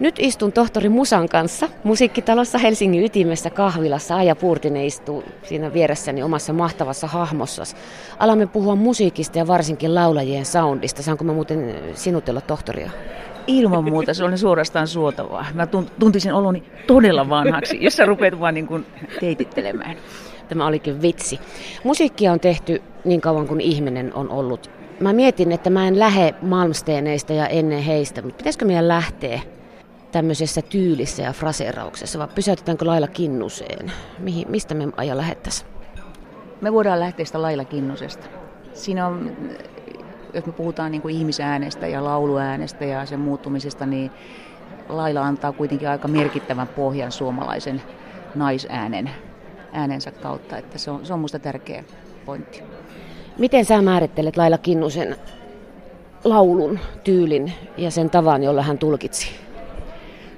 Nyt istun tohtori Musan kanssa musiikkitalossa Helsingin ytimessä kahvilassa. Aija Puurtinen istuu siinä vieressäni omassa mahtavassa hahmossa. Alamme puhua musiikista ja varsinkin laulajien soundista. Saanko mä muuten sinutella tohtoria? Ilman muuta, se on suorastaan suotavaa. Mä tuntisin oloni todella vanhaksi, jos sä rupeat vaan niin kuin teitittelemään. Tämä olikin vitsi. Musiikkia on tehty niin kauan kuin ihminen on ollut. Mä mietin, että mä en lähde Malmsteeneista ja ennen heistä, mutta pitäisikö meidän lähteä tämmöisessä tyylissä ja fraseerauksessa, vai pysäytetäänkö lailla kinnuseen? Mihin, mistä me aja lähettäisiin? Me voidaan lähteä sitä lailla kinnusesta. Siinä on, jos me puhutaan niin kuin ihmisäänestä ja lauluäänestä ja sen muuttumisesta, niin lailla antaa kuitenkin aika merkittävän pohjan suomalaisen naisäänen äänensä kautta, että se on, se on minusta tärkeä pointti. Miten sä määrittelet Laila Kinnusen laulun tyylin ja sen tavan, jolla hän tulkitsi?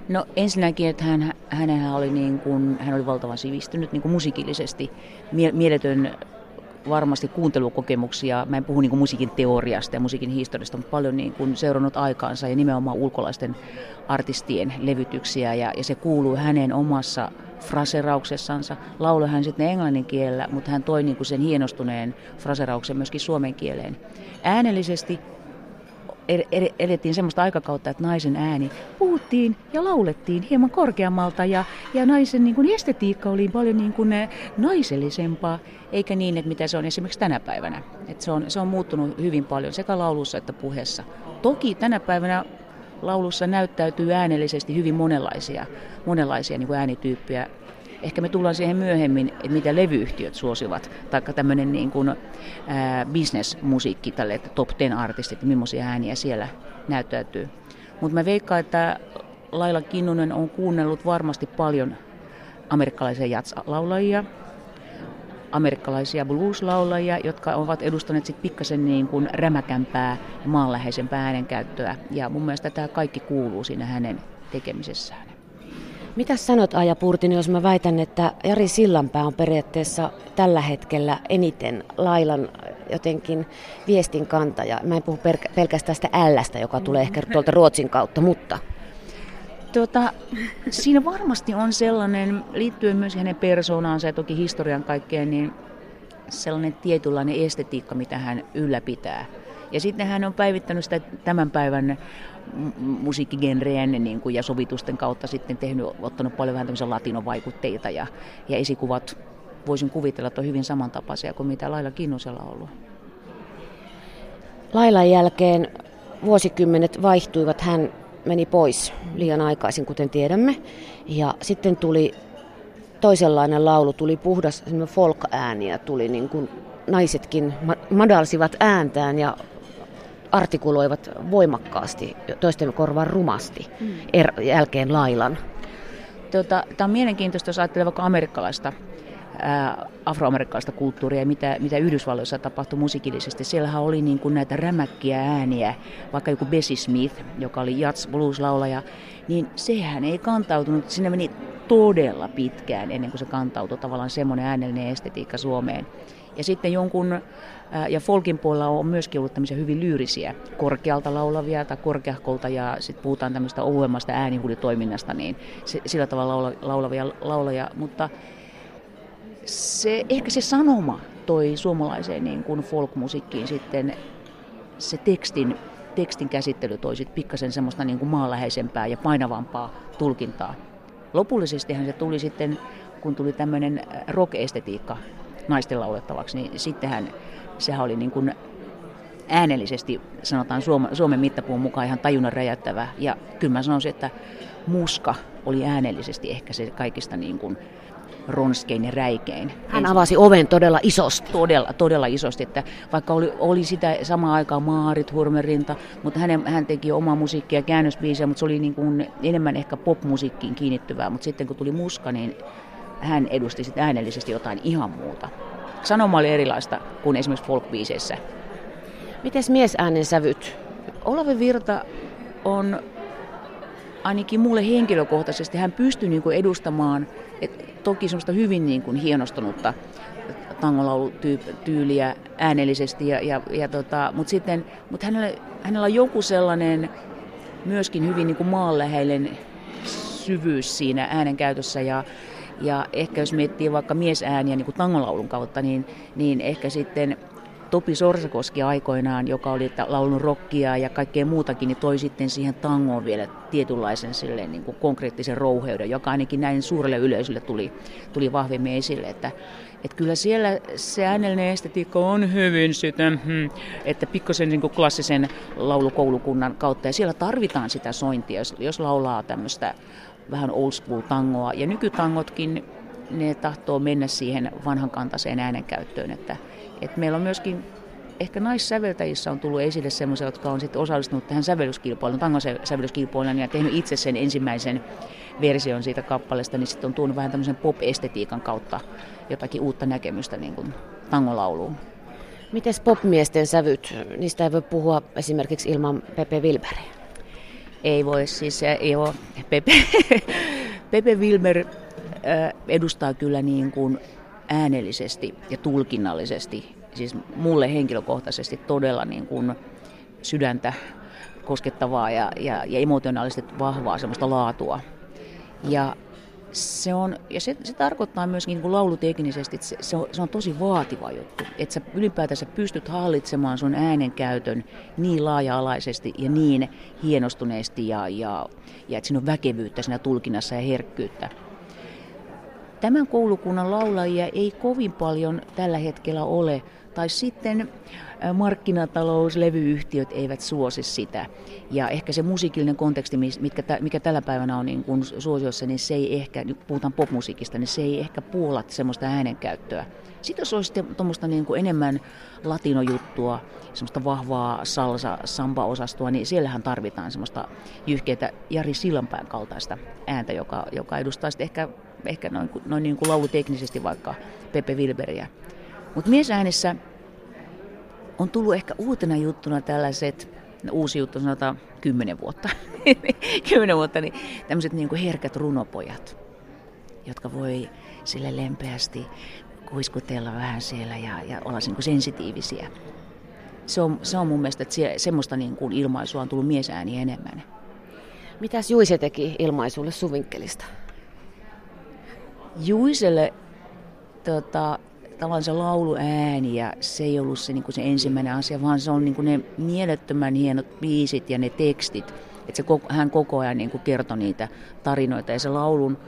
No ensinnäkin, että hän, hänellä oli, niin kuin, hän oli valtavan sivistynyt niin kuin musiikillisesti, mie- mieletön varmasti kuuntelukokemuksia. Mä en puhu niin kuin musiikin teoriasta ja musiikin historiasta, mutta paljon niin kuin seurannut aikaansa ja nimenomaan ulkolaisten artistien levytyksiä ja, ja se kuuluu hänen omassa fraserauksessansa. Lauloi hän sitten englannin kielellä, mutta hän toi niin kuin sen hienostuneen fraserauksen myöskin suomen kieleen. Äänellisesti elettiin semmoista aikakautta, että naisen ääni puhuttiin ja laulettiin hieman korkeammalta ja, ja naisen niin kuin estetiikka oli paljon niin kuin eh, naisellisempaa, eikä niin, että mitä se on esimerkiksi tänä päivänä. että se, on, se on muuttunut hyvin paljon sekä laulussa että puheessa. Toki tänä päivänä laulussa näyttäytyy äänellisesti hyvin monenlaisia, monenlaisia niin kuin äänityyppejä. Ehkä me tullaan siihen myöhemmin, että mitä levyyhtiöt suosivat, tai tämmöinen niin kuin, ää, business-musiikki, tälle top 10 artistit, millaisia ääniä siellä näyttäytyy. Mutta mä veikkaan, että Laila Kinnunen on kuunnellut varmasti paljon amerikkalaisia jats-laulajia, amerikkalaisia blues-laulajia, jotka ovat edustaneet sitten pikkasen niin kuin rämäkämpää ja maanläheisempää äänenkäyttöä. Ja mun mielestä tämä kaikki kuuluu siinä hänen tekemisessään. Mitä sanot Aija Purtini, jos mä väitän, että Jari Sillanpää on periaatteessa tällä hetkellä eniten Lailan jotenkin viestin kantaja. Mä en puhu pelkästään sitä ällästä, joka tulee ehkä tuolta Ruotsin kautta, mutta Tota, siinä varmasti on sellainen, liittyen myös hänen persoonaansa ja toki historian kaikkeen, niin sellainen tietynlainen estetiikka, mitä hän ylläpitää. Ja sitten hän on päivittänyt sitä tämän päivän musiikkigenreen niin kuin, ja sovitusten kautta sitten tehnyt, ottanut paljon vähän tämmöisiä latinovaikutteita ja, ja esikuvat voisin kuvitella, että on hyvin samantapaisia kuin mitä Laila Kinnusella on ollut. Lailan jälkeen vuosikymmenet vaihtuivat. Hän meni pois liian aikaisin, kuten tiedämme. Ja sitten tuli toisenlainen laulu, tuli puhdas folk-ääni ja tuli niin kuin naisetkin madalsivat ääntään ja artikuloivat voimakkaasti, toisten korvan rumasti mm. er, jälkeen lailan. Tota, Tämä on mielenkiintoista, jos ajattelee vaikka amerikkalaista afroamerikkalaista kulttuuria ja mitä, mitä Yhdysvalloissa tapahtui musiikillisesti. Siellähän oli niin kuin näitä rämäkkiä ääniä, vaikka joku Bessie Smith, joka oli jazz blues-laulaja, niin sehän ei kantautunut, sinne meni todella pitkään ennen kuin se kantautui tavallaan semmoinen äänellinen estetiikka Suomeen. Ja sitten jonkun, ja folkin puolella on myöskin ollut tämmöisiä hyvin lyyrisiä, korkealta laulavia tai korkeahkolta, ja sitten puhutaan tämmöistä ohuemmasta äänihuuditoiminnasta, niin sillä tavalla laulavia laulajia, mutta se, ehkä se sanoma toi suomalaiseen niin kuin folkmusiikkiin sitten se tekstin, tekstin käsittely toi sitten pikkasen semmoista niin kuin maanläheisempää ja painavampaa tulkintaa. Lopullisestihan se tuli sitten, kun tuli tämmöinen rock-estetiikka naisten laulettavaksi, niin sittenhän sehän oli niin kuin äänellisesti, sanotaan Suomen mittapuun mukaan ihan tajunnan räjäyttävä. Ja kyllä mä sanoisin, että muska oli äänellisesti ehkä se kaikista niin kuin ronskein ja räikein. Hän avasi oven todella isosti. Todella, todella isosti, että vaikka oli, oli sitä samaan aikaan Maarit Hurmerinta, mutta hän, hän teki omaa musiikkia käännösbiisejä, mutta se oli niin kuin enemmän ehkä popmusiikkiin kiinnittyvää, mutta sitten kun tuli muska, niin hän edusti sitten äänellisesti jotain ihan muuta. Sanoma oli erilaista kuin esimerkiksi folkbiiseissä. Miten miesäänen sävyt? Olavi Virta on ainakin mulle henkilökohtaisesti, hän pystyi niin kuin edustamaan et toki semmoista hyvin niin kuin hienostunutta tangolaulutyyliä äänellisesti, ja, ja, ja tota, mutta sitten, mutta hänellä, hänellä on joku sellainen myöskin hyvin niin kuin maanläheinen syvyys siinä äänen käytössä ja, ja ehkä jos miettii vaikka miesääniä niin kuin tangolaulun kautta, niin, niin ehkä sitten Topi Sorsakoski aikoinaan, joka oli laulun rockia ja kaikkea muutakin, niin toi sitten siihen tangoon vielä tietynlaisen silleen, niin kuin konkreettisen rouheuden, joka ainakin näin suurelle yleisölle tuli, tuli vahvemmin esille. Että, että kyllä siellä se äänellinen estetiikka on hyvin sitä, hmm, että pikkusen niin kuin klassisen laulukoulukunnan kautta. Ja siellä tarvitaan sitä sointia, jos, jos laulaa tämmöistä vähän old school tangoa. Ja nykytangotkin, ne tahtoo mennä siihen vanhankantaiseen äänenkäyttöön, että, että meillä on myöskin ehkä naissäveltäjissä on tullut esille semmoisia, jotka on sitten osallistunut tähän sävellyskilpailuun, tangon sävellyskilpailuun ja tehnyt itse sen ensimmäisen version siitä kappaleesta, niin sitten on tuonut vähän tämmöisen pop-estetiikan kautta jotakin uutta näkemystä niin kuin tangolauluun. Miten popmiesten sävyt, niistä ei voi puhua esimerkiksi ilman Pepe Wilberia? Ei voi, siis ei ole. Pepe, Pepe Wilmer edustaa kyllä niin kuin äänellisesti ja tulkinnallisesti, siis mulle henkilökohtaisesti todella niin kuin sydäntä koskettavaa ja, ja, ja emotionaalisesti vahvaa semmoista laatua. Ja se, on, ja se, se tarkoittaa myöskin niin kuin lauluteknisesti, että se, se, on, se on tosi vaativa juttu. Että sä ylipäätänsä pystyt hallitsemaan sun äänenkäytön niin laaja-alaisesti ja niin hienostuneesti ja, ja, ja että siinä on väkevyyttä siinä tulkinnassa ja herkkyyttä. Tämän koulukunnan laulajia ei kovin paljon tällä hetkellä ole, tai sitten markkinatalous, levyyhtiöt eivät suosi sitä. Ja ehkä se musiikillinen konteksti, mitkä, mikä tällä päivänä on niin kuin suosiossa, niin se ei ehkä, nyt puhutaan popmusiikista, niin se ei ehkä puolla semmoista äänenkäyttöä. Sitten jos olisi tuommoista niin kuin enemmän latinojuttua, semmoista vahvaa salsa, samba-osastoa, niin siellähän tarvitaan semmoista jyhkeitä Jari Sillanpään kaltaista ääntä, joka, joka edustaa sitten ehkä ehkä noin, noin niin kuin lauluteknisesti vaikka Pepe Wilberiä. Mutta miesäänessä on tullut ehkä uutena juttuna tällaiset, no uusi juttu sanotaan kymmenen vuotta, kymmenen vuotta, niin tämmöiset niin herkät runopojat, jotka voi sille lempeästi kuiskutella vähän siellä ja, ja olla niin kuin sensitiivisiä. Se on, se on mun mielestä, että se, semmoista niin kuin ilmaisua on tullut miesääni enemmän. Mitäs Juise teki ilmaisulle Suvinkkelista? Juiselle tota, tavallaan se lauluääni ja se ei ollut se, niin kuin se ensimmäinen asia, vaan se on niin kuin ne mielettömän hienot biisit ja ne tekstit. Että se, hän koko ajan niin kuin kertoi niitä tarinoita ja se laulun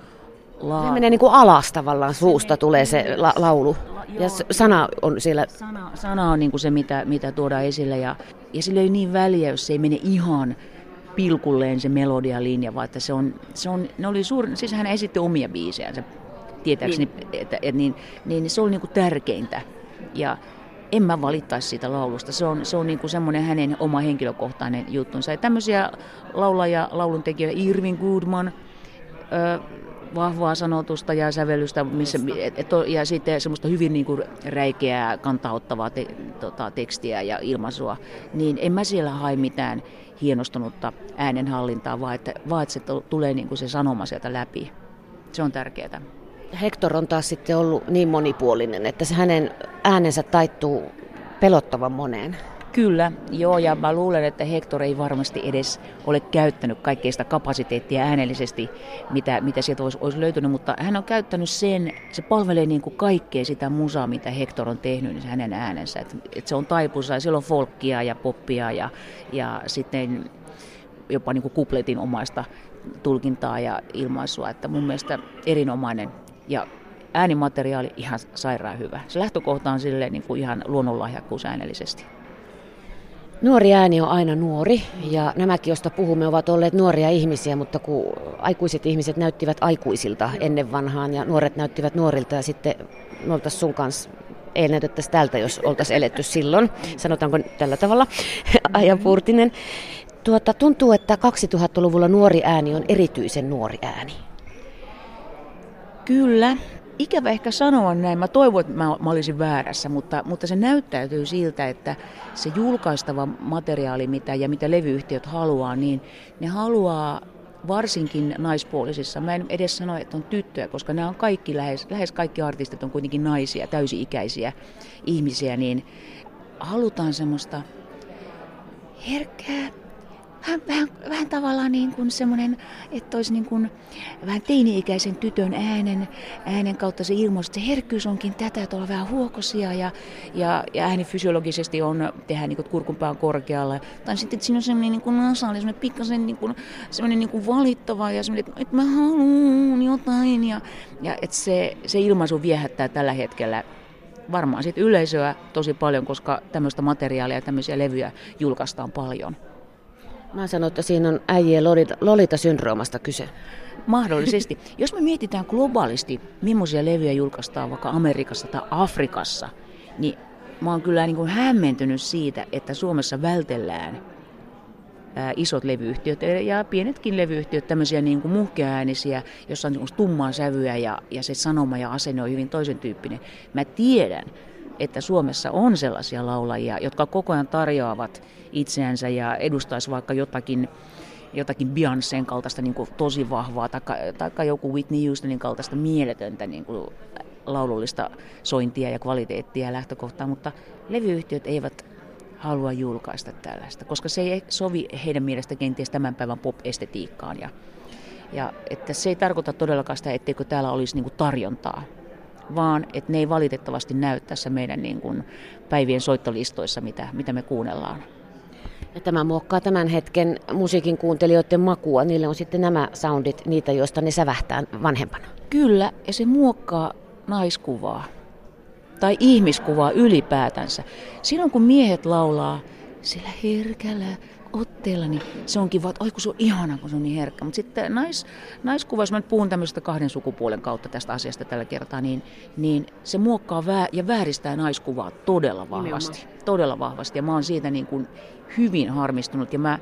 La... Se menee niin kuin alas tavallaan, suusta tulee se la- laulu. Ja sana on siellä. Sana, sana on niin kuin se, mitä, mitä tuodaan esille. Ja, ja sillä ei niin väliä, jos se ei mene ihan pilkulleen se melodialinja, vaan että se on, se on, ne oli suuri, siis hän esitti omia biisejä, se tietääkseni, niin. että, että, niin, niin se on niin kuin tärkeintä. Ja en mä valittaisi siitä laulusta. Se on, se on niin kuin semmoinen hänen oma henkilökohtainen juttunsa. Ja tämmöisiä laulaja, lauluntekijöitä, Irvin Goodman, ö, vahvaa sanotusta ja sävellystä, missä, et, et, ja sitten semmoista hyvin niin kuin räikeää, kantauttavaa te, tota, tekstiä ja ilmaisua, niin en mä siellä hae mitään hienostunutta äänenhallintaa, vaan että, vaan että se tulee niin kuin se sanoma sieltä läpi. Se on tärkeää. Hector on taas sitten ollut niin monipuolinen, että se hänen äänensä taittuu pelottavan moneen. Kyllä, joo, ja mä luulen, että Hector ei varmasti edes ole käyttänyt kaikkea sitä kapasiteettia äänellisesti, mitä, mitä sieltä olisi, olisi löytynyt, mutta hän on käyttänyt sen, se palvelee niin kuin kaikkea sitä musaa, mitä Hector on tehnyt, niin hänen äänensä. Et, et se on taipussa ja siellä on folkkia ja poppia ja, ja sitten jopa niin kuin kupletin omaista tulkintaa ja ilmaisua, että mun mielestä erinomainen ja äänimateriaali ihan sairaan hyvä. Se lähtökohta on silleen niin kuin ihan luonnonlahjakkuus äänellisesti. Nuori ääni on aina nuori ja nämäkin, joista puhumme, ovat olleet nuoria ihmisiä, mutta kun aikuiset ihmiset näyttivät aikuisilta ennen vanhaan ja nuoret näyttivät nuorilta ja sitten me oltaisiin sun kanssa ei näytettäisi tältä, jos oltaisiin eletty silloin, sanotaanko tällä tavalla, ajan Purtinen. Tuota, tuntuu, että 2000-luvulla nuori ääni on erityisen nuori ääni. Kyllä. Ikävä ehkä sanoa näin. Mä toivon, että mä, mä olisin väärässä, mutta, mutta se näyttäytyy siltä, että se julkaistava materiaali mitä, ja mitä levyyhtiöt haluaa, niin ne haluaa varsinkin naispuolisissa. Mä en edes sano, että on tyttöjä, koska nämä on kaikki, lähes, lähes kaikki artistit on kuitenkin naisia, täysi-ikäisiä ihmisiä, niin halutaan semmoista herkkää, vähän, vähän, vähän tavallaan niin kuin semmoinen, että olisi niin kuin vähän teini-ikäisen tytön äänen, äänen kautta se ilmaus, että se herkkyys onkin tätä, että ollaan vähän huokosia ja, ja, ja ääni fysiologisesti on, tehdään niin kuin kurkunpään korkealla. Tai sitten että siinä on semmoinen niin kuin nasaali, semmoinen pikkasen niin kuin, semmoinen niin kuin valittava ja semmoinen, että, että mä haluan jotain. Ja, ja että se, se ilmaisu viehättää tällä hetkellä varmaan sit yleisöä tosi paljon, koska tämmöistä materiaalia ja tämmöisiä levyjä julkaistaan paljon. Mä sanon, että siinä on äijien lolita-syndroomasta kyse. Mahdollisesti. Jos me mietitään globaalisti, millaisia levyjä julkaistaan vaikka Amerikassa tai Afrikassa, niin mä oon kyllä niin kuin hämmentynyt siitä, että Suomessa vältellään ää, isot levyyhtiöt ja pienetkin levyyhtiöt, tämmöisiä niin kuin muhkeäänisiä, jossa on niin tummaa sävyä ja, ja se sanoma ja asenne on hyvin toisen tyyppinen. Mä tiedän, että Suomessa on sellaisia laulajia, jotka koko ajan tarjoavat itseänsä ja edustaisi vaikka jotakin jotakin Beyoncéen kaltaista niin kuin tosi vahvaa, tai joku Whitney Houstonin kaltaista mieletöntä niin kuin laulullista sointia ja kvaliteettia ja lähtökohtaa, mutta levyyhtiöt eivät halua julkaista tällaista, koska se ei sovi heidän mielestä kenties tämän päivän pop-estetiikkaan. Ja, ja että se ei tarkoita todellakaan sitä, etteikö täällä olisi niin kuin tarjontaa vaan että ne ei valitettavasti näy tässä meidän niin kuin päivien soittolistoissa, mitä, mitä me kuunnellaan. Ja tämä muokkaa tämän hetken musiikin kuuntelijoiden makua. Niille on sitten nämä soundit niitä, joista ne sävähtää vanhempana. Kyllä, ja se muokkaa naiskuvaa tai ihmiskuvaa ylipäätänsä. Silloin kun miehet laulaa sillä herkällä otteella, niin se onkin vaan, että oi kun se on ihana, kun se on niin herkkä. Mutta sitten nais, naiskuva, jos mä nyt puhun tämmöisestä kahden sukupuolen kautta tästä asiasta tällä kertaa, niin, niin se muokkaa vää, ja vääristää naiskuvaa todella vahvasti. Nimenomaan. Todella vahvasti. Ja mä oon siitä niin kuin hyvin harmistunut. Ja mä,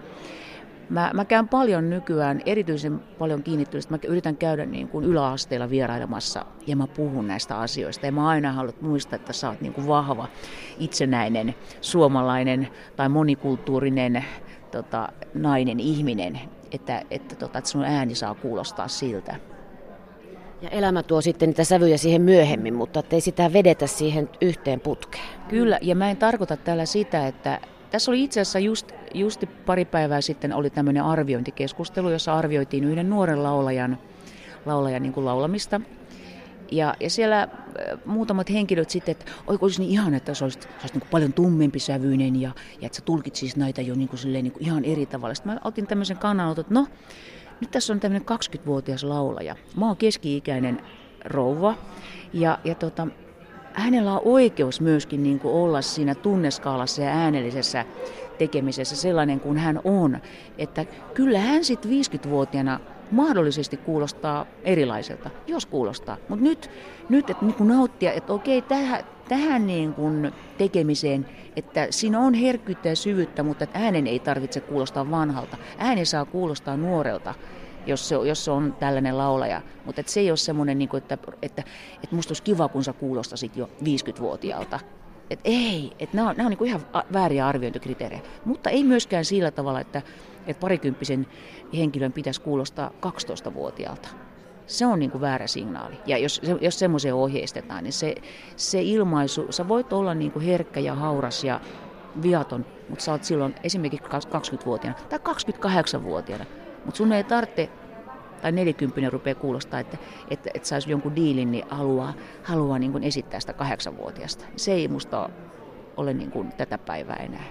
Mä, mä käyn paljon nykyään, erityisen paljon kiinnittynyt, mä yritän käydä niin kuin yläasteella vierailemassa ja mä puhun näistä asioista. Ja mä aina haluan muistaa, että sä oot niin kuin vahva, itsenäinen, suomalainen tai monikulttuurinen tota, nainen, ihminen, että, että, tota, että sun ääni saa kuulostaa siltä. Ja elämä tuo sitten niitä sävyjä siihen myöhemmin, mutta ei sitä vedetä siihen yhteen putkeen. Kyllä, ja mä en tarkoita tällä sitä, että tässä oli itse asiassa just, just pari päivää sitten oli tämmöinen arviointikeskustelu, jossa arvioitiin yhden nuoren laulajan, laulajan niin kuin laulamista. Ja, ja siellä äh, muutamat henkilöt sitten, että oiko olisi niin ihan, että se olisi, se olisi niin paljon tummempi sävyinen ja, ja että sä tulkitsisit näitä jo niin kuin silleen, niin kuin ihan eri tavalla. Sitten mä otin tämmöisen kannanoton, että no, nyt tässä on tämmöinen 20-vuotias laulaja. Mä oon keski-ikäinen rouva ja, ja tota, hänellä on oikeus myöskin niin kuin olla siinä tunneskaalassa ja äänellisessä tekemisessä sellainen kuin hän on. Että kyllä hän sitten 50-vuotiaana mahdollisesti kuulostaa erilaiselta, jos kuulostaa. Mutta nyt, nyt että niin nauttia, että okei, tähän, tähän niin kuin tekemiseen, että siinä on herkkyyttä ja syvyyttä, mutta äänen ei tarvitse kuulostaa vanhalta. Ääni saa kuulostaa nuorelta jos se, jos se on tällainen laulaja. Mutta se ei ole semmoinen, niin että, että, että musta olisi kiva, kun sä kuulostasit jo 50-vuotiaalta. Et ei, että nämä on, nämä on niin ihan vääriä arviointikriteerejä. Mutta ei myöskään sillä tavalla, että, että parikymppisen henkilön pitäisi kuulostaa 12-vuotiaalta. Se on niin kuin väärä signaali. Ja jos, jos semmoiseen ohjeistetaan, niin se, se ilmaisu, sä voit olla niin kuin herkkä ja hauras ja viaton, mutta sä oot silloin esimerkiksi 20-vuotiaana tai 28-vuotiaana. Mutta sun ei tarvitse, tai 40 rupeaa kuulostaa, että, että, että saisi jonkun diilin, niin haluaa, haluaa niin kuin esittää sitä kahdeksanvuotiaasta. Se ei musta ole niin kuin tätä päivää enää.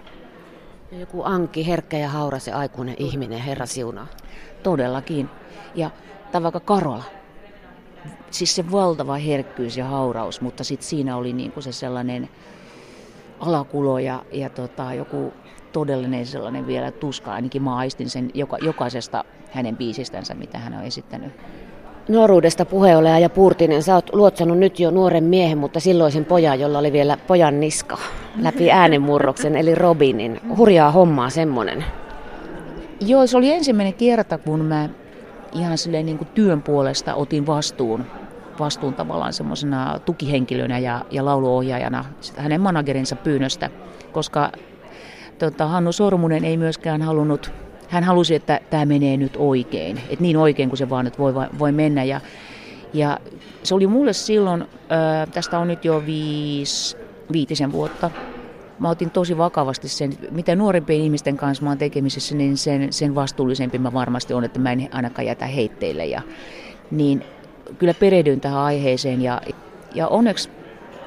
Joku Anki, herkkä ja hauras ja aikuinen ihminen, Herra siunaa. Todellakin. Ja tai vaikka Karola. Siis se valtava herkkyys ja hauraus, mutta sitten siinä oli niinku se sellainen alakulo ja, ja tota, joku todellinen sellainen vielä tuska, ainakin mä aistin sen joka, jokaisesta hänen biisistänsä, mitä hän on esittänyt. Nuoruudesta puheolea ja Puurtinen, sä oot luotsannut nyt jo nuoren miehen, mutta silloisen pojan, jolla oli vielä pojan niska läpi äänenmurroksen, eli Robinin. Hurjaa hommaa semmonen. Joo, se oli ensimmäinen kerta, kun mä ihan silleen niin kuin työn puolesta otin vastuun, vastuun tavallaan semmoisena tukihenkilönä ja, ja lauluohjaajana hänen managerinsa pyynnöstä, koska tota, Hannu Sormunen ei myöskään halunnut, hän halusi, että tämä menee nyt oikein, että niin oikein kuin se vaan nyt voi, voi mennä. Ja, ja se oli mulle silloin, tästä on nyt jo viisi, viitisen vuotta, mä otin tosi vakavasti sen, mitä nuorempien ihmisten kanssa mä oon tekemisissä, niin sen, sen vastuullisempi mä varmasti on, että mä en ainakaan jätä heitteille. Ja, niin kyllä perehdyin tähän aiheeseen ja, ja onneksi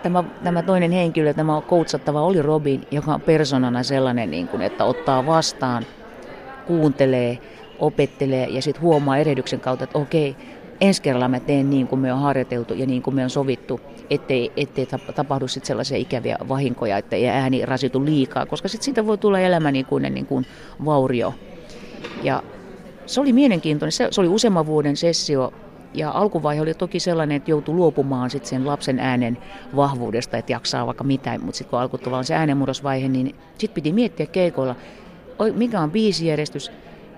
tämä, tämä toinen henkilö, tämä koutsattava oli Robin, joka on persoonana sellainen, niin kuin, että ottaa vastaan, kuuntelee, opettelee ja sitten huomaa erehdyksen kautta, että okei, ensi kerralla mä teen niin kuin me on harjoiteltu ja niin kuin me on sovittu, ettei, ettei tapahdu sitten sellaisia ikäviä vahinkoja, että ei ääni rasitu liikaa, koska sitten siitä voi tulla elämä niin kuin, niin kuin vaurio. Ja se oli mielenkiintoinen. Se, se oli useamman vuoden sessio ja alkuvaihe oli toki sellainen, että joutui luopumaan sit sen lapsen äänen vahvuudesta, että jaksaa vaikka mitä, mutta sitten kun alkoi tulla se äänenmurrosvaihe, niin sitten piti miettiä keikoilla, mikä on biisijärjestys,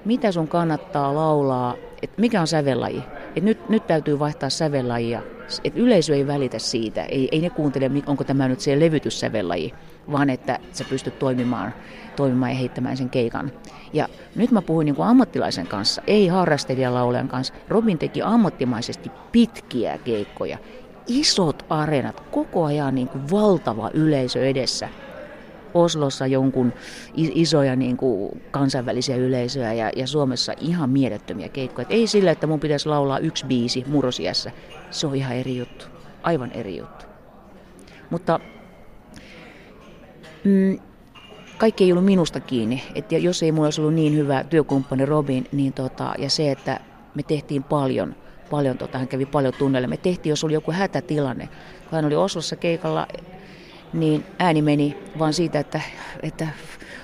mitä sun kannattaa laulaa, että mikä on sävellaji. Et nyt, nyt täytyy vaihtaa sävellajia. Et yleisö ei välitä siitä, ei, ei ne kuuntele, onko tämä nyt se levytyssävellaji, vaan että sä pystyt toimimaan, toimimaan ja heittämään sen keikan. Ja nyt mä puhuin niin kuin ammattilaisen kanssa, ei harrastelijan kanssa. Robin teki ammattimaisesti pitkiä keikkoja, isot areenat, koko ajan niin kuin valtava yleisö edessä. Oslossa jonkun isoja niin kuin kansainvälisiä yleisöjä ja, ja Suomessa ihan mielettömiä keikkoja. Et ei sillä, että mun pitäisi laulaa yksi biisi murrosiässä. Se on ihan eri juttu. Aivan eri juttu. Mutta mm, kaikki ei ollut minusta kiinni. Et jos ei mulla olisi ollut niin hyvä työkumppani Robin, niin tota, ja se, että me tehtiin paljon, paljon tota, hän kävi paljon tunneille. Me tehtiin, jos oli joku hätätilanne. Kun hän oli Oslossa keikalla, niin ääni meni vaan siitä, että, että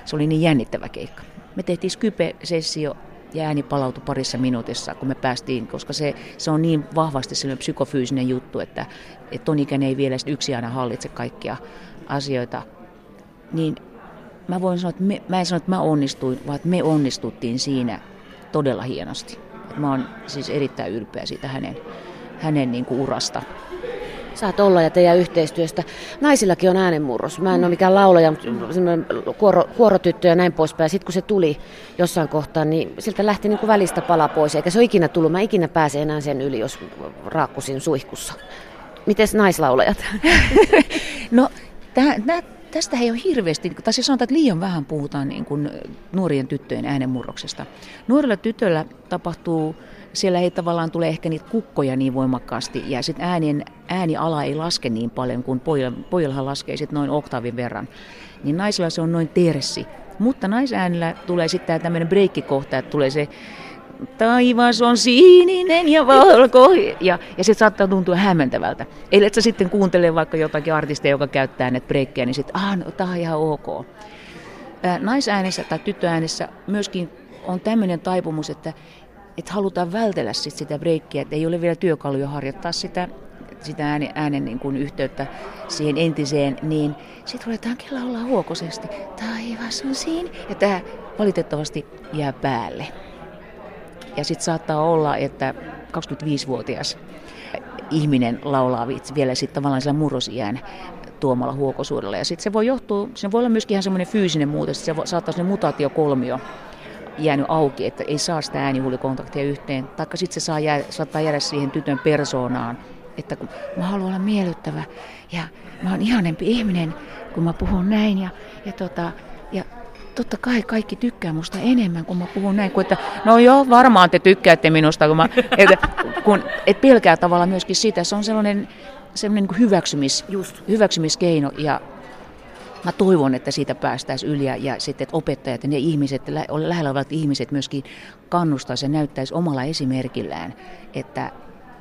se oli niin jännittävä keikka. Me tehtiin Skype-sessio ja ääni palautui parissa minuutissa, kun me päästiin, koska se, se on niin vahvasti sellainen psykofyysinen juttu, että, että ton ikäinen ei vielä yksi aina hallitse kaikkia asioita. Niin mä voin sanoa, että me, mä en sano, että mä onnistuin, vaan että me onnistuttiin siinä todella hienosti. Et mä oon siis erittäin ylpeä siitä hänen, hänen niin kuin urasta. Saat olla ja teidän yhteistyöstä. Naisillakin on äänenmurros. Mä en ole mikään laulaja, mutta kuoro, kuorotyttö ja näin poispäin. Sitten kun se tuli jossain kohtaa, niin siltä lähti niin kuin välistä pala pois. Eikä se ole ikinä tullut. Mä ikinä pääse enää sen yli, jos raakkusin suihkussa. Mites naislaulajat? no, tämä Tästä ei ole hirveästi, tai siis sanotaan, että liian vähän puhutaan niin kuin nuorien tyttöjen äänenmurroksesta. Nuorilla tytöillä tapahtuu, siellä ei tavallaan tule ehkä niitä kukkoja niin voimakkaasti, ja sitten äänien, ääniala ei laske niin paljon kuin pojilla, pojillahan laskee sitten noin oktaavin verran. Niin naisilla se on noin terssi. Mutta naisäänillä tulee sitten tämmöinen breikkikohta, että tulee se taivas on sininen ja valko. Ja, ja se saattaa tuntua hämmentävältä. Eli että sä sitten kuuntele vaikka jotakin artistia, joka käyttää näitä breikkejä, niin sitten, ah, no, tämä on ihan ok. Naisäänessä tai tyttöäänessä myöskin on tämmöinen taipumus, että, että halutaan vältellä sit sitä breikkiä, että ei ole vielä työkaluja harjoittaa sitä, sitä äänen, äänen niin kuin yhteyttä siihen entiseen, niin sitten ruvetaankin laulaa huokosesti. Taivas on siinä. Ja tämä valitettavasti jää päälle. Ja sitten saattaa olla, että 25-vuotias ihminen laulaa vielä sitten tavallaan sillä murrosiään tuomalla huokosuudella. Ja sitten se voi johtua, se voi olla myöskin ihan semmoinen fyysinen muutos, se saattaa semmoinen mutaatiokolmio jäänyt auki, että ei saa sitä äänihuulikontaktia yhteen. Taikka sitten se saa jää, saattaa jäädä siihen tytön persoonaan, että kun mä haluan olla miellyttävä ja mä oon ihanempi ihminen, kun mä puhun näin ja, ja, tota, ja totta kai kaikki tykkää musta enemmän, kun mä puhun näin, kuin että no joo, varmaan te tykkäätte minusta, kun mä, että, kun, et pelkää tavallaan myöskin sitä, se on sellainen, sellainen niin hyväksymis, Just. hyväksymiskeino ja mä toivon, että siitä päästäisiin yli ja, ja sitten, että opettajat ja ne ihmiset, lä- lähellä olevat ihmiset myöskin kannustaisi ja näyttäisi omalla esimerkillään, että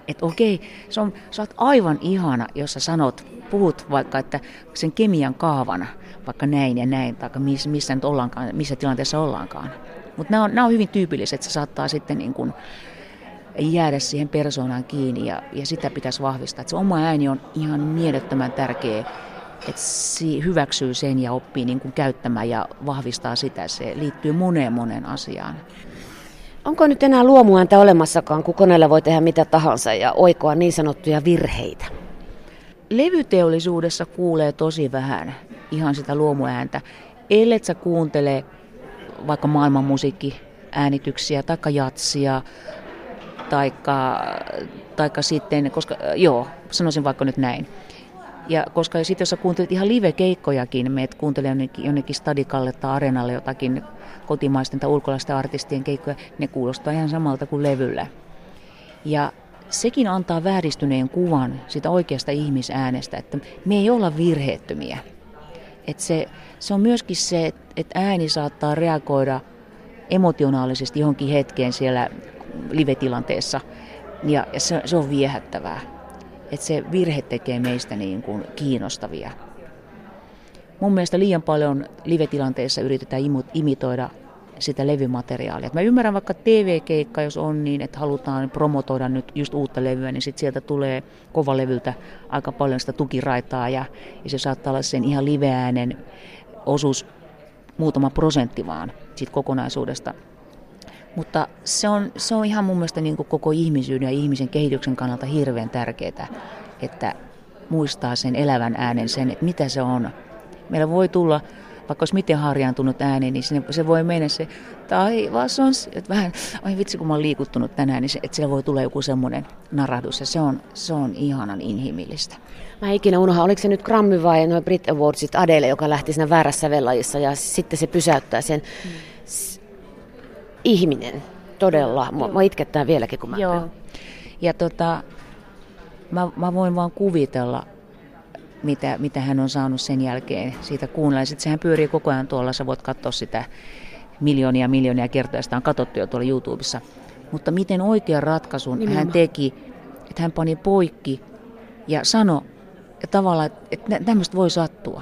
että okei, se on, sä oot aivan ihana, jos sä sanot, puhut vaikka, että sen kemian kaavana, vaikka näin ja näin, tai missä, missä, nyt ollaankaan, missä tilanteessa ollaankaan. Mutta nämä on, on hyvin tyypilliset, että se saattaa sitten niin kuin jäädä siihen persoonaan kiinni ja, ja sitä pitäisi vahvistaa. Että se oma ääni on ihan mielettömän tärkeä, että se hyväksyy sen ja oppii niin kuin käyttämään ja vahvistaa sitä. Se liittyy moneen moneen asiaan. Onko nyt enää luomuääntä olemassakaan, kun koneella voi tehdä mitä tahansa ja oikoa niin sanottuja virheitä? Levyteollisuudessa kuulee tosi vähän ihan sitä luomuääntä. Ellet sä kuuntele vaikka maailmanmusiikki äänityksiä, taikka jatsia, taikka, taikka sitten, koska joo, sanoisin vaikka nyt näin. Ja koska sitten jos sä kuuntelet ihan live-keikkojakin, meet kuuntelee jonnekin, jonnekin Stadikalle tai Areenalle jotakin kotimaisten tai ulkolaisten artistien keikkoja, ne kuulostaa ihan samalta kuin levyllä. Ja sekin antaa vääristyneen kuvan sitä oikeasta ihmisäänestä, että me ei olla virheettömiä. Et se, se on myöskin se, että ääni saattaa reagoida emotionaalisesti johonkin hetkeen siellä live-tilanteessa, ja, ja se, se on viehättävää. Että se virhe tekee meistä niin kuin kiinnostavia. Mun mielestä liian paljon live-tilanteessa yritetään imitoida sitä levymateriaalia. Et mä ymmärrän vaikka TV-keikka, jos on niin, että halutaan promotoida nyt just uutta levyä, niin sit sieltä tulee kovalevyltä aika paljon sitä tukiraitaa ja, ja se saattaa olla sen ihan liveäänen osuus muutama prosentti vaan siitä kokonaisuudesta. Mutta se on, se on ihan mun mielestä niin kuin koko ihmisyyden ja ihmisen kehityksen kannalta hirveän tärkeää, että muistaa sen elävän äänen, sen, että mitä se on. Meillä voi tulla vaikka olisi miten harjaantunut ääni, niin sinne, se voi mennä se taivas on, että vähän, ai vitsi kun mä oon liikuttunut tänään, niin se, että siellä voi tulla joku semmoinen narahdus ja se on, se on ihanan inhimillistä. Mä ikinä unohan, oliko se nyt Grammy vai noin Brit Awardsit Adele, joka lähti siinä väärässä vellajissa ja sitten se pysäyttää sen mm. Ihminen todella. Mä, mä itkettää vieläkin, kun mä... Joo. Ja tota, mä, mä voin vaan kuvitella, mitä, mitä hän on saanut sen jälkeen siitä kuunnella. Sitten sehän pyörii koko ajan tuolla, sä voit katsoa sitä miljoonia miljoonia kertoja, sitä on katsottu jo tuolla YouTubessa. Mutta miten oikean ratkaisun Nimenomaan. hän teki, että hän pani poikki ja sanoi tavallaan, että tämmöistä voi sattua.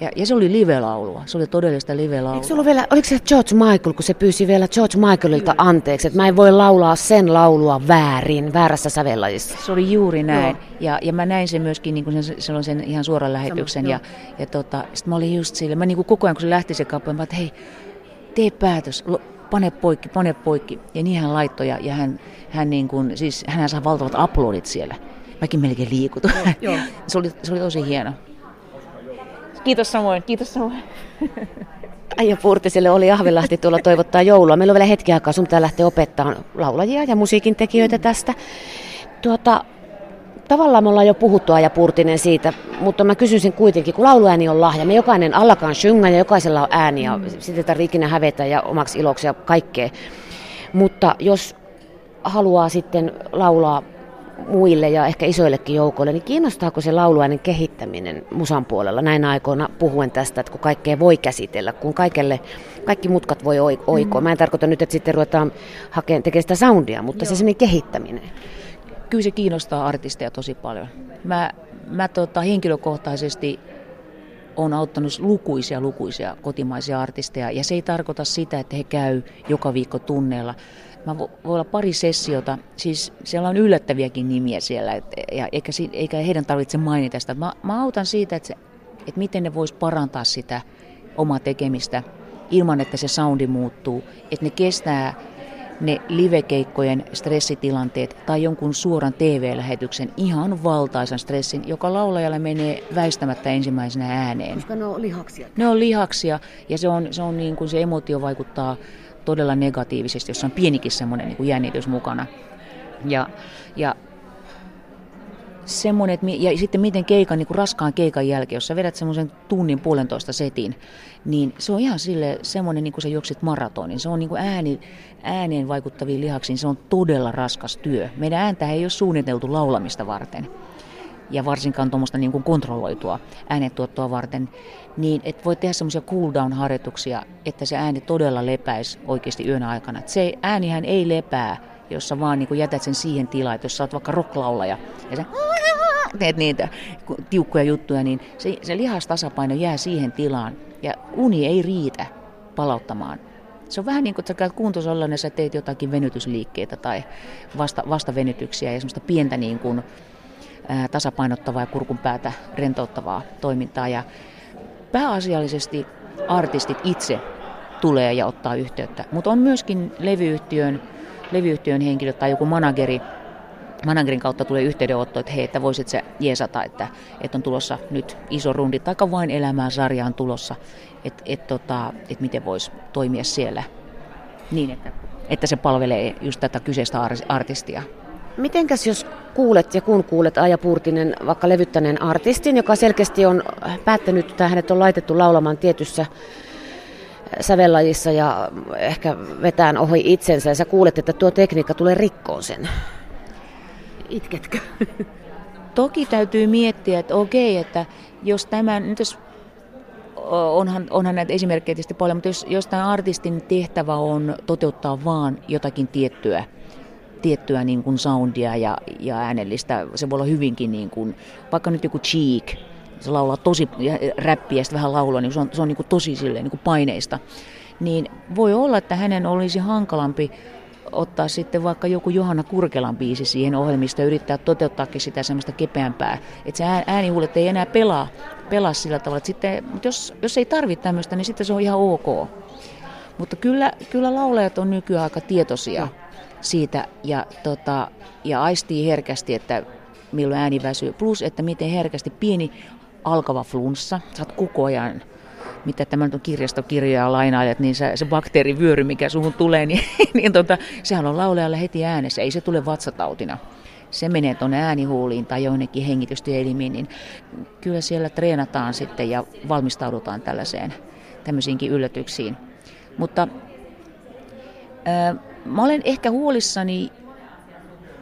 Ja, ja se oli live-laulua, se oli todellista live-laulua. Eikö vielä, oliko se George Michael, kun se pyysi vielä George Michaelilta Kyllä. anteeksi, että mä en voi laulaa sen laulua väärin, väärässä sävellajissa? Se oli juuri näin. Ja, ja mä näin sen myöskin niin kuin sen, sen, sen ihan suoran lähetyksen. Sama, ja, ja tota, sitten mä olin just sille, mä niin kuin koko ajan kun se lähti se kappale, mä että hei, tee päätös, pane poikki, pane poikki. Ja niin hän laittoi ja, ja hän, hän, niin kuin, siis, hän saa valtavat aplodit siellä. Mäkin melkein joo. se, oli, se oli tosi hieno. Kiitos samoin, kiitos samoin. Aija Purtiselle oli Ahvelahti tuolla toivottaa joulua. Meillä on vielä hetki aikaa, sun pitää lähteä opettamaan laulajia ja musiikin tekijöitä tästä. Tuota, tavallaan me ollaan jo puhuttu Aija Purtinen siitä, mutta mä kysyisin kuitenkin, kun lauluääni on lahja, me jokainen allakaan synga ja jokaisella on ääni ja mm. sitä ei tarvitse ikinä hävetä ja omaksi iloksi ja kaikkea. Mutta jos haluaa sitten laulaa muille ja ehkä isoillekin joukoille, niin kiinnostaako se lauluäänen kehittäminen musan puolella näin aikoina puhuen tästä, että kun kaikkea voi käsitellä, kun kaikelle, kaikki mutkat voi oikoa. Mm. Mä en tarkoita nyt, että sitten ruvetaan hakemaan, tekemään sitä soundia, mutta Joo. se semmoinen kehittäminen. Kyllä se kiinnostaa artisteja tosi paljon. Mä, mä tota, henkilökohtaisesti on auttanut lukuisia lukuisia kotimaisia artisteja ja se ei tarkoita sitä, että he käy joka viikko tunneilla Mä voi olla pari sessiota, siis siellä on yllättäviäkin nimiä siellä, et, ja eikä, eikä heidän tarvitse mainita sitä. Mä, mä autan siitä, että, se, että miten ne vois parantaa sitä omaa tekemistä ilman, että se soundi muuttuu, että ne kestää ne livekeikkojen stressitilanteet tai jonkun suoran TV-lähetyksen ihan valtaisan stressin, joka laulajalle menee väistämättä ensimmäisenä ääneen. Koska ne on lihaksia. Ne on lihaksia ja se, on, se, on niin kuin se emotio vaikuttaa todella negatiivisesti, jossa on pienikin semmoinen niin jännitys mukana. Ja, ja semmoinen, että, ja sitten miten keikan, niin kuin raskaan keikan jälkeen, jos sä vedät semmoisen tunnin puolentoista setin, niin se on ihan sille semmoinen, niin kuin sä juoksit maratonin. Se on niin kuin ääni, ääneen vaikuttaviin lihaksiin, se on todella raskas työ. Meidän ääntä ei ole suunniteltu laulamista varten ja varsinkaan tuommoista niin kuin kontrolloitua äänentuottoa varten, niin että voi tehdä semmoisia cool down harjoituksia, että se ääni todella lepäisi oikeasti yön aikana. Et se äänihän ei lepää, jos sä vaan niin kuin jätät sen siihen tilaan, että jos sä oot vaikka rocklaulaja ja sä teet niitä tiukkoja juttuja, niin se, se lihastasapaino jää siihen tilaan ja uni ei riitä palauttamaan se on vähän niin kuin, että sä käyt kuntosalilla ja sä teet jotakin venytysliikkeitä tai vasta, vastavenytyksiä ja semmoista pientä niin kuin tasapainottavaa ja kurkun päätä rentouttavaa toimintaa. Ja pääasiallisesti artistit itse tulee ja ottaa yhteyttä, mutta on myöskin levyyhtiön, levyyhtiön henkilö tai joku manageri, managerin kautta tulee yhteydenotto, että hei, että voisit se jeesata, että, että on tulossa nyt iso rundi, tai vain elämää sarja on tulossa, että, että, tota, että miten voisi toimia siellä niin, että, että se palvelee just tätä kyseistä artistia. Mitenkäs jos kuulet ja kun kuulet Aija Puurtinen vaikka levyttäneen artistin, joka selkeästi on päättänyt, että hänet on laitettu laulamaan tietyssä sävellajissa ja ehkä vetään ohi itsensä ja sä kuulet, että tuo tekniikka tulee rikkoon sen. Itketkö? Toki täytyy miettiä, että okei, että jos tämä, nyt jos onhan, onhan näitä esimerkkejä tietysti paljon, mutta jos, jos tämän artistin tehtävä on toteuttaa vaan jotakin tiettyä, tiettyä niin kuin soundia ja, ja äänellistä, se voi olla hyvinkin niin kuin, vaikka nyt joku Cheek, se laulaa tosi räppiä ja vähän laulua, niin se on, se on niin kuin tosi silleen, niin kuin paineista. Niin voi olla, että hänen olisi hankalampi ottaa sitten vaikka joku Johanna Kurkelan biisi siihen ohjelmistoon ja yrittää toteuttaakin sitä semmoista kepeämpää. Että se äänihuulet ei enää pelaa, pelaa sillä tavalla. Että sitten, mutta jos, jos ei tarvitse tämmöistä, niin sitten se on ihan ok. Mutta kyllä, kyllä laulajat on nykyään aika tietoisia siitä ja, tota, ja aistii herkästi, että milloin ääni väsyy. Plus, että miten herkästi pieni alkava flunssa, oot koko ajan mitä tämä on kirjastokirjaa lainailet, niin se, se bakteerivyöry, mikä suhun tulee, niin, niin tota, sehän on laulajalle heti äänessä. Ei se tule vatsatautina. Se menee tuonne äänihuuliin tai jonnekin hengitystyelimiin, niin kyllä siellä treenataan sitten ja valmistaudutaan tällaiseen, tämmöisiinkin yllätyksiin. Mutta mä olen ehkä huolissani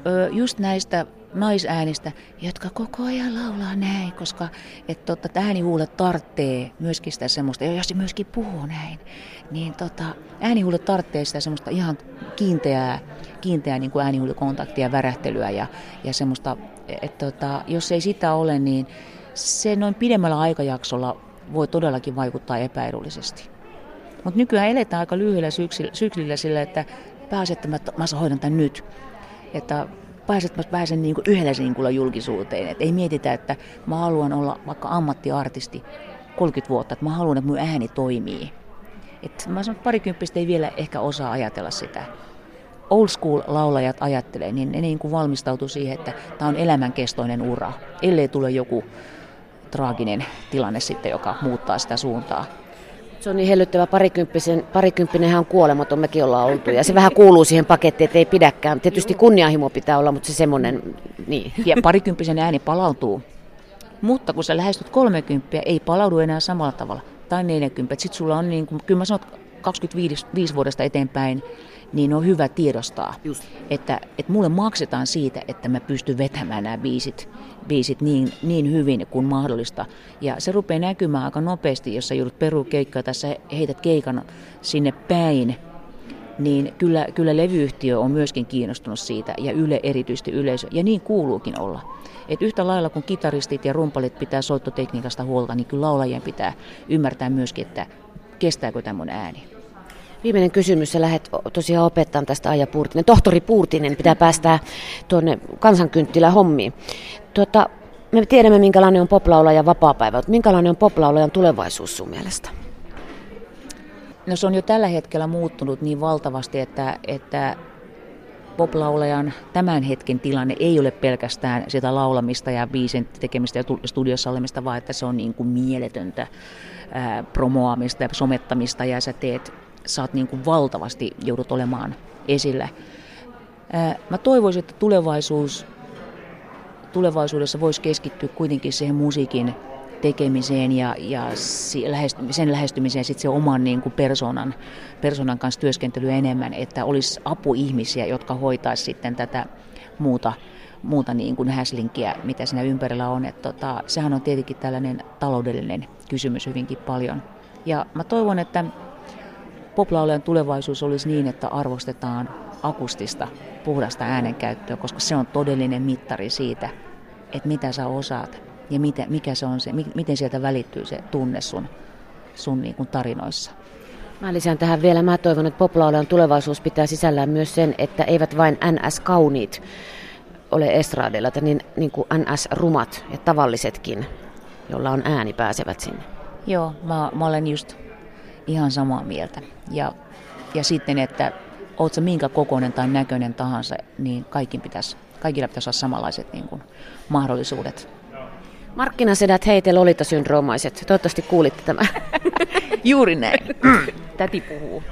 ää, just näistä naisäänistä, jotka koko ajan laulaa näin, koska että tota, äänihuulet tarttee myöskin sitä semmoista, jos se myöskin puhuu näin, niin tota, äänihuulet tarttee sitä semmoista ihan kiinteää, kiinteää niin kuin äänihuulikontaktia, värähtelyä ja, ja semmoista, että tota, jos ei sitä ole, niin se noin pidemmällä aikajaksolla voi todellakin vaikuttaa epäedullisesti. Mutta nykyään eletään aika lyhyellä syklillä sillä, että pääset, että mä, mä hoidan tämän nyt. Että pääset, mä pääsen niin kuin yhdellä sinkulla julkisuuteen. Et ei mietitä, että mä haluan olla vaikka ammattiartisti 30 vuotta, että mä haluan, että mun ääni toimii. Et mä sanon, että parikymppistä ei vielä ehkä osaa ajatella sitä. Old school laulajat ajattelee, niin ne niin kuin valmistautuu siihen, että tämä on elämänkestoinen ura, ellei tule joku traaginen tilanne sitten, joka muuttaa sitä suuntaa. Se on niin hellyttävä, parikymppisen, parikymppinenhän on kuolematon, mekin ollaan oltu. Ja se vähän kuuluu siihen pakettiin, että ei pidäkään. Tietysti kunnianhimo pitää olla, mutta se semmoinen, niin. Ja parikymppisen ääni palautuu. Mutta kun sä lähestyt 30, ei palaudu enää samalla tavalla. Tai 40. Sitten sulla on niin kuin, kyllä mä sanon, 25 vuodesta eteenpäin niin on hyvä tiedostaa, Just. Että, että mulle maksetaan siitä, että mä pystyn vetämään nämä biisit, biisit niin, niin hyvin kuin mahdollista. Ja se rupeaa näkymään aika nopeasti, jos sä joudut perukeikkaa tai sä heität keikan sinne päin, niin kyllä, kyllä levyyhtiö on myöskin kiinnostunut siitä ja yle, erityisesti yleisö, ja niin kuuluukin olla. Et yhtä lailla kun kitaristit ja rumpalit pitää soittotekniikasta huolta, niin kyllä laulajien pitää ymmärtää myöskin, että kestääkö tämmöinen ääni. Viimeinen kysymys, sä lähdet tosiaan opettamaan tästä Aija Puurtinen. Tohtori Puurtinen pitää päästää tuonne kansankynttilä hommiin. Tuota, me tiedämme, minkälainen on poplaulajan vapaa-päivä, mutta minkälainen on poplaulajan tulevaisuus sun mielestä? No se on jo tällä hetkellä muuttunut niin valtavasti, että, että poplaulajan tämän hetken tilanne ei ole pelkästään sitä laulamista ja biisin tekemistä ja studiossa olemista, vaan että se on niin kuin mieletöntä ää, promoamista ja somettamista ja sä teet sä oot niin kuin valtavasti joudut olemaan esillä. Mä toivoisin, että tulevaisuus, tulevaisuudessa voisi keskittyä kuitenkin siihen musiikin tekemiseen ja, ja sen lähestymiseen sitten se oman niin kuin persoonan, persoonan kanssa työskentelyä enemmän, että olisi apuihmisiä, jotka hoitaisi sitten tätä muuta, muuta niin kuin häslinkiä, mitä siinä ympärillä on. että tota, sehän on tietenkin tällainen taloudellinen kysymys hyvinkin paljon. Ja mä toivon, että poplaulajan tulevaisuus olisi niin, että arvostetaan akustista, puhdasta äänenkäyttöä, koska se on todellinen mittari siitä, että mitä sä osaat ja mitä, mikä se on se, miten sieltä välittyy se tunne sun, sun niin kuin tarinoissa. Mä lisään tähän vielä, mä toivon, että poplaulajan tulevaisuus pitää sisällään myös sen, että eivät vain NS-kauniit ole estraadilla, että niin, niin kuin NS-rumat ja tavallisetkin, jolla on ääni, pääsevät sinne. Joo, mä, mä olen just ihan samaa mieltä. Ja, ja sitten, että oot sä minkä kokoinen tai näköinen tahansa, niin kaikki pitäisi, kaikilla pitäisi olla samanlaiset niin kuin, mahdollisuudet. Markkinasedät heite Lolita-syndroomaiset. Toivottavasti kuulitte tämä. Juuri näin. Täti puhuu.